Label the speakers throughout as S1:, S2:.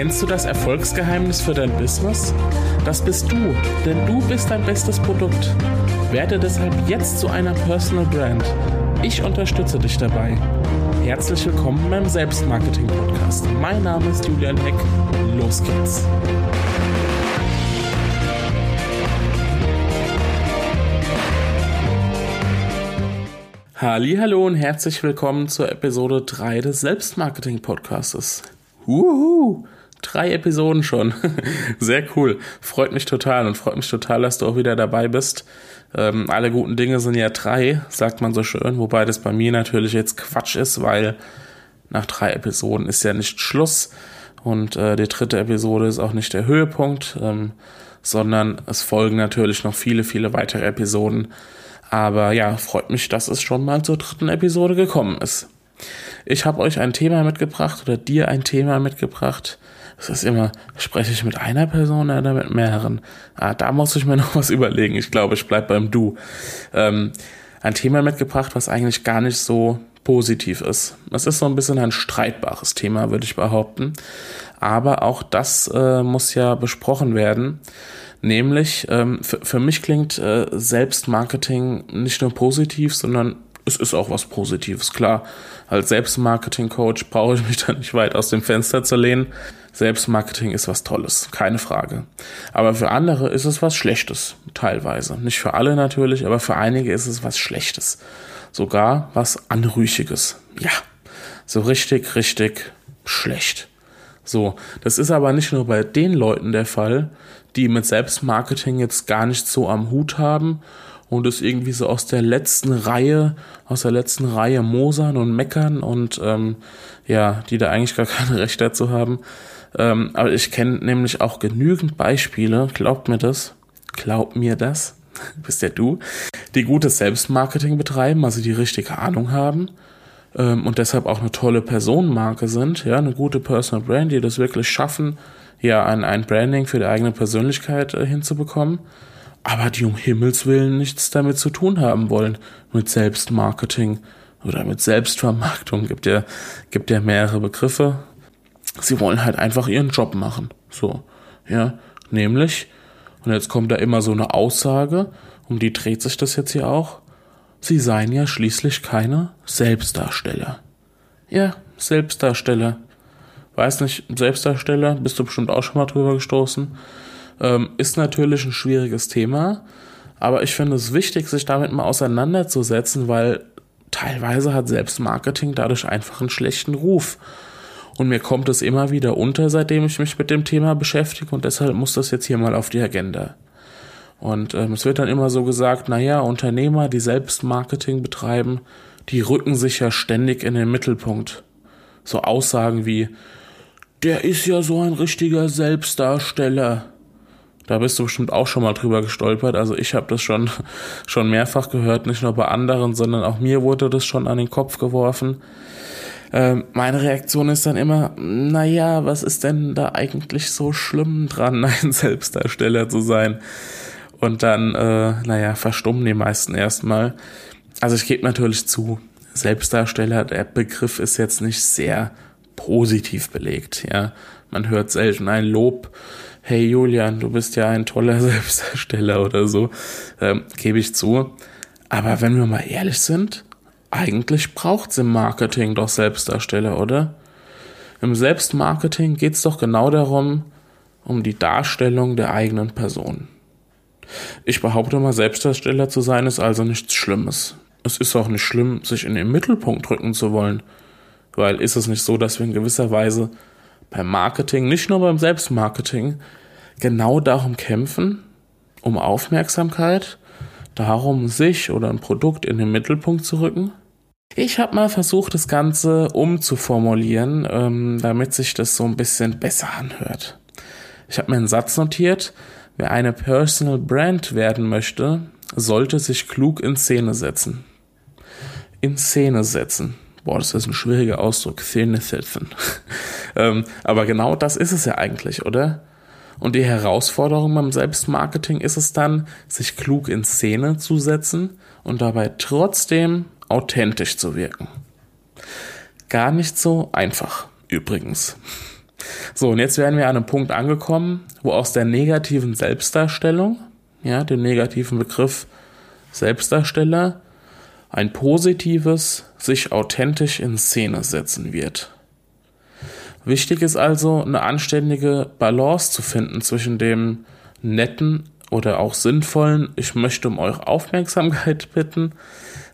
S1: Kennst du das Erfolgsgeheimnis für dein Business? Das bist du, denn du bist dein bestes Produkt. Werde deshalb jetzt zu einer Personal Brand. Ich unterstütze dich dabei. Herzlich willkommen beim Selbstmarketing-Podcast. Mein Name ist Julian Heck. Los geht's. Hallo und herzlich willkommen zur Episode 3 des Selbstmarketing-Podcastes. Uhu, drei Episoden schon. Sehr cool. Freut mich total und freut mich total, dass du auch wieder dabei bist. Ähm, alle guten Dinge sind ja drei, sagt man so schön, wobei das bei mir natürlich jetzt Quatsch ist, weil nach drei Episoden ist ja nicht Schluss und äh, die dritte Episode ist auch nicht der Höhepunkt, ähm, sondern es folgen natürlich noch viele, viele weitere Episoden aber ja, freut mich, dass es schon mal zur dritten Episode gekommen ist. Ich habe euch ein Thema mitgebracht oder dir ein Thema mitgebracht. Es ist immer, spreche ich mit einer Person oder mit mehreren? Ah, da muss ich mir noch was überlegen. Ich glaube, ich bleib beim Du. Ähm, ein Thema mitgebracht, was eigentlich gar nicht so positiv ist. Es ist so ein bisschen ein streitbares Thema, würde ich behaupten. Aber auch das äh, muss ja besprochen werden. Nämlich, ähm, für, mich klingt äh, Selbstmarketing nicht nur positiv, sondern es ist auch was Positives. Klar, als Selbstmarketing-Coach brauche ich mich da nicht weit aus dem Fenster zu lehnen. Selbstmarketing ist was Tolles, keine Frage. Aber für andere ist es was Schlechtes, teilweise. Nicht für alle natürlich, aber für einige ist es was Schlechtes. Sogar was Anrüchiges. Ja, so richtig, richtig schlecht. So, das ist aber nicht nur bei den Leuten der Fall, die mit Selbstmarketing jetzt gar nicht so am Hut haben und es irgendwie so aus der letzten Reihe, aus der letzten Reihe mosern und meckern und ähm, ja, die da eigentlich gar keine Rechte dazu haben. Ähm, aber ich kenne nämlich auch genügend Beispiele, glaubt mir das, glaubt mir das, bist ja du, die gutes Selbstmarketing betreiben, also die richtige Ahnung haben ähm, und deshalb auch eine tolle Personenmarke sind, ja, eine gute Personal Brand, die das wirklich schaffen, ja, ein, ein Branding für die eigene Persönlichkeit äh, hinzubekommen, aber die um Himmels Willen nichts damit zu tun haben wollen, mit Selbstmarketing oder mit Selbstvermarktung, gibt ja, gibt ja mehrere Begriffe. Sie wollen halt einfach ihren Job machen, so, ja, nämlich, und jetzt kommt da immer so eine Aussage, um die dreht sich das jetzt hier auch, Sie seien ja schließlich keine Selbstdarsteller. Ja, Selbstdarsteller. Weiß nicht, Selbstdarsteller, bist du bestimmt auch schon mal drüber gestoßen. Ähm, ist natürlich ein schwieriges Thema, aber ich finde es wichtig, sich damit mal auseinanderzusetzen, weil teilweise hat Selbstmarketing dadurch einfach einen schlechten Ruf. Und mir kommt es immer wieder unter, seitdem ich mich mit dem Thema beschäftige und deshalb muss das jetzt hier mal auf die Agenda. Und ähm, es wird dann immer so gesagt, naja, Unternehmer, die selbst Marketing betreiben, die rücken sich ja ständig in den Mittelpunkt. So Aussagen wie, der ist ja so ein richtiger Selbstdarsteller. Da bist du bestimmt auch schon mal drüber gestolpert. Also ich habe das schon, schon mehrfach gehört, nicht nur bei anderen, sondern auch mir wurde das schon an den Kopf geworfen. Ähm, meine Reaktion ist dann immer, naja, was ist denn da eigentlich so schlimm dran, ein Selbstdarsteller zu sein? Und dann, äh, naja, verstummen die meisten erstmal. Also ich gebe natürlich zu, Selbstdarsteller, der Begriff ist jetzt nicht sehr positiv belegt, ja. Man hört selten ein Lob, hey Julian, du bist ja ein toller Selbstdarsteller oder so, ähm, gebe ich zu. Aber wenn wir mal ehrlich sind, eigentlich braucht's im Marketing doch Selbstdarsteller, oder? Im Selbstmarketing geht's doch genau darum, um die Darstellung der eigenen Person. Ich behaupte mal, Selbstdarsteller zu sein ist also nichts Schlimmes. Es ist auch nicht schlimm, sich in den Mittelpunkt drücken zu wollen. Weil ist es nicht so, dass wir in gewisser Weise beim Marketing, nicht nur beim Selbstmarketing, genau darum kämpfen, um Aufmerksamkeit, darum, sich oder ein Produkt in den Mittelpunkt zu rücken? Ich habe mal versucht, das Ganze umzuformulieren, ähm, damit sich das so ein bisschen besser anhört. Ich habe mir einen Satz notiert, Wer eine Personal Brand werden möchte, sollte sich klug in Szene setzen. In Szene setzen. Boah, das ist ein schwieriger Ausdruck. Szene setzen. ähm, aber genau das ist es ja eigentlich, oder? Und die Herausforderung beim Selbstmarketing ist es dann, sich klug in Szene zu setzen und dabei trotzdem authentisch zu wirken. Gar nicht so einfach, übrigens. So, und jetzt werden wir an einem Punkt angekommen, wo aus der negativen Selbstdarstellung, ja, dem negativen Begriff Selbstdarsteller, ein positives, sich authentisch in Szene setzen wird. Wichtig ist also, eine anständige Balance zu finden zwischen dem netten oder auch sinnvollen, ich möchte um eure Aufmerksamkeit bitten,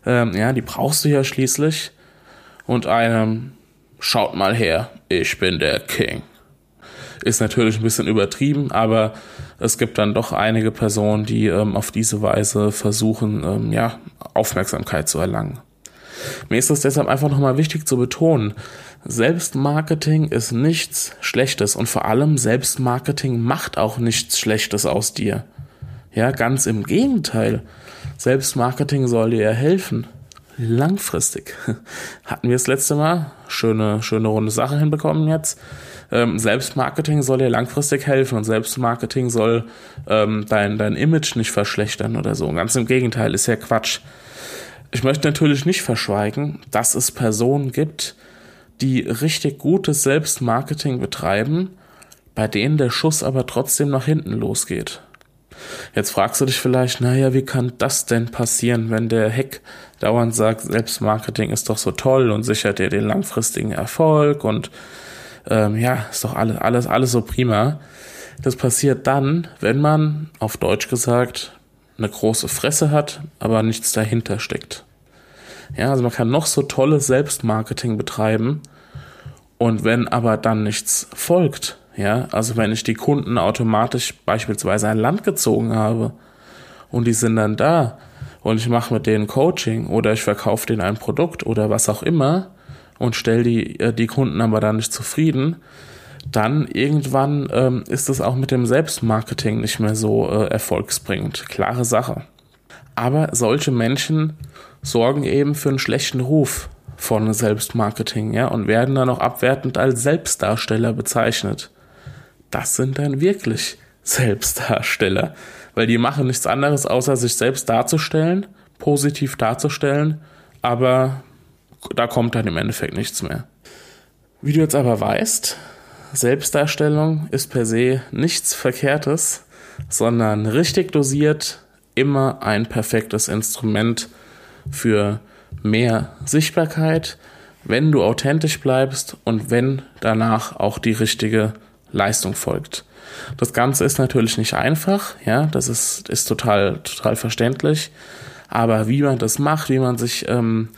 S1: ähm, ja, die brauchst du ja schließlich, und einem, schaut mal her, ich bin der King. Ist natürlich ein bisschen übertrieben, aber es gibt dann doch einige Personen, die ähm, auf diese Weise versuchen, ähm, ja, Aufmerksamkeit zu erlangen. Mir ist es deshalb einfach nochmal wichtig zu betonen, Selbstmarketing ist nichts Schlechtes und vor allem Selbstmarketing macht auch nichts Schlechtes aus dir. Ja, ganz im Gegenteil. Selbstmarketing soll dir helfen. Langfristig. Hatten wir das letzte Mal. Schöne, schöne runde Sache hinbekommen jetzt. Ähm, Selbstmarketing soll dir langfristig helfen und Selbstmarketing soll ähm, dein, dein Image nicht verschlechtern oder so. Ganz im Gegenteil, ist ja Quatsch. Ich möchte natürlich nicht verschweigen, dass es Personen gibt, die richtig gutes Selbstmarketing betreiben, bei denen der Schuss aber trotzdem nach hinten losgeht. Jetzt fragst du dich vielleicht, naja, wie kann das denn passieren, wenn der Hack dauernd sagt, Selbstmarketing ist doch so toll und sichert dir den langfristigen Erfolg und ähm, ja, ist doch alles, alles, alles so prima. Das passiert dann, wenn man, auf Deutsch gesagt, eine große Fresse hat, aber nichts dahinter steckt. Ja, also man kann noch so tolles Selbstmarketing betreiben und wenn aber dann nichts folgt, ja, also wenn ich die Kunden automatisch beispielsweise ein Land gezogen habe und die sind dann da und ich mache mit denen Coaching oder ich verkaufe denen ein Produkt oder was auch immer und stelle die, äh, die Kunden aber dann nicht zufrieden, dann irgendwann ähm, ist es auch mit dem Selbstmarketing nicht mehr so äh, erfolgsbringend. Klare Sache. Aber solche Menschen sorgen eben für einen schlechten Ruf von Selbstmarketing, ja, und werden dann auch abwertend als Selbstdarsteller bezeichnet. Das sind dann wirklich Selbstdarsteller, weil die machen nichts anderes, außer sich selbst darzustellen, positiv darzustellen, aber da kommt dann im Endeffekt nichts mehr. Wie du jetzt aber weißt, Selbstdarstellung ist per se nichts Verkehrtes, sondern richtig dosiert immer ein perfektes Instrument für mehr Sichtbarkeit, wenn du authentisch bleibst und wenn danach auch die richtige Leistung folgt. Das Ganze ist natürlich nicht einfach, ja, das ist, ist total, total verständlich. Aber wie man das macht, wie man sich, ähm,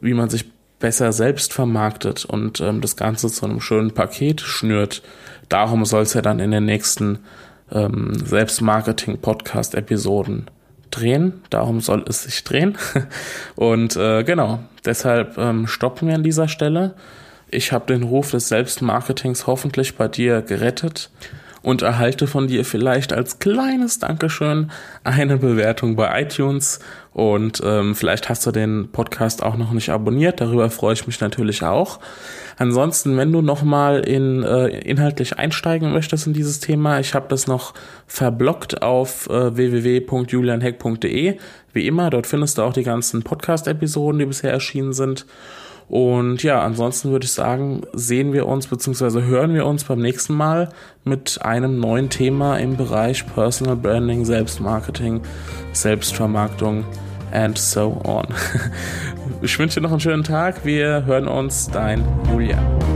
S1: wie man sich besser selbst vermarktet und ähm, das Ganze zu einem schönen Paket schnürt, darum soll es ja dann in den nächsten ähm, Selbstmarketing-Podcast-Episoden drehen. Darum soll es sich drehen. Und äh, genau, deshalb ähm, stoppen wir an dieser Stelle. Ich habe den Ruf des Selbstmarketings hoffentlich bei dir gerettet und erhalte von dir vielleicht als kleines Dankeschön eine Bewertung bei iTunes und ähm, vielleicht hast du den Podcast auch noch nicht abonniert, darüber freue ich mich natürlich auch. Ansonsten, wenn du nochmal in, äh, inhaltlich einsteigen möchtest in dieses Thema, ich habe das noch verblockt auf äh, www.julianheck.de. Wie immer, dort findest du auch die ganzen Podcast-Episoden, die bisher erschienen sind. Und ja, ansonsten würde ich sagen, sehen wir uns bzw. hören wir uns beim nächsten Mal mit einem neuen Thema im Bereich Personal Branding, Selbstmarketing, Selbstvermarktung and so on. Ich wünsche dir noch einen schönen Tag. Wir hören uns, dein Julian.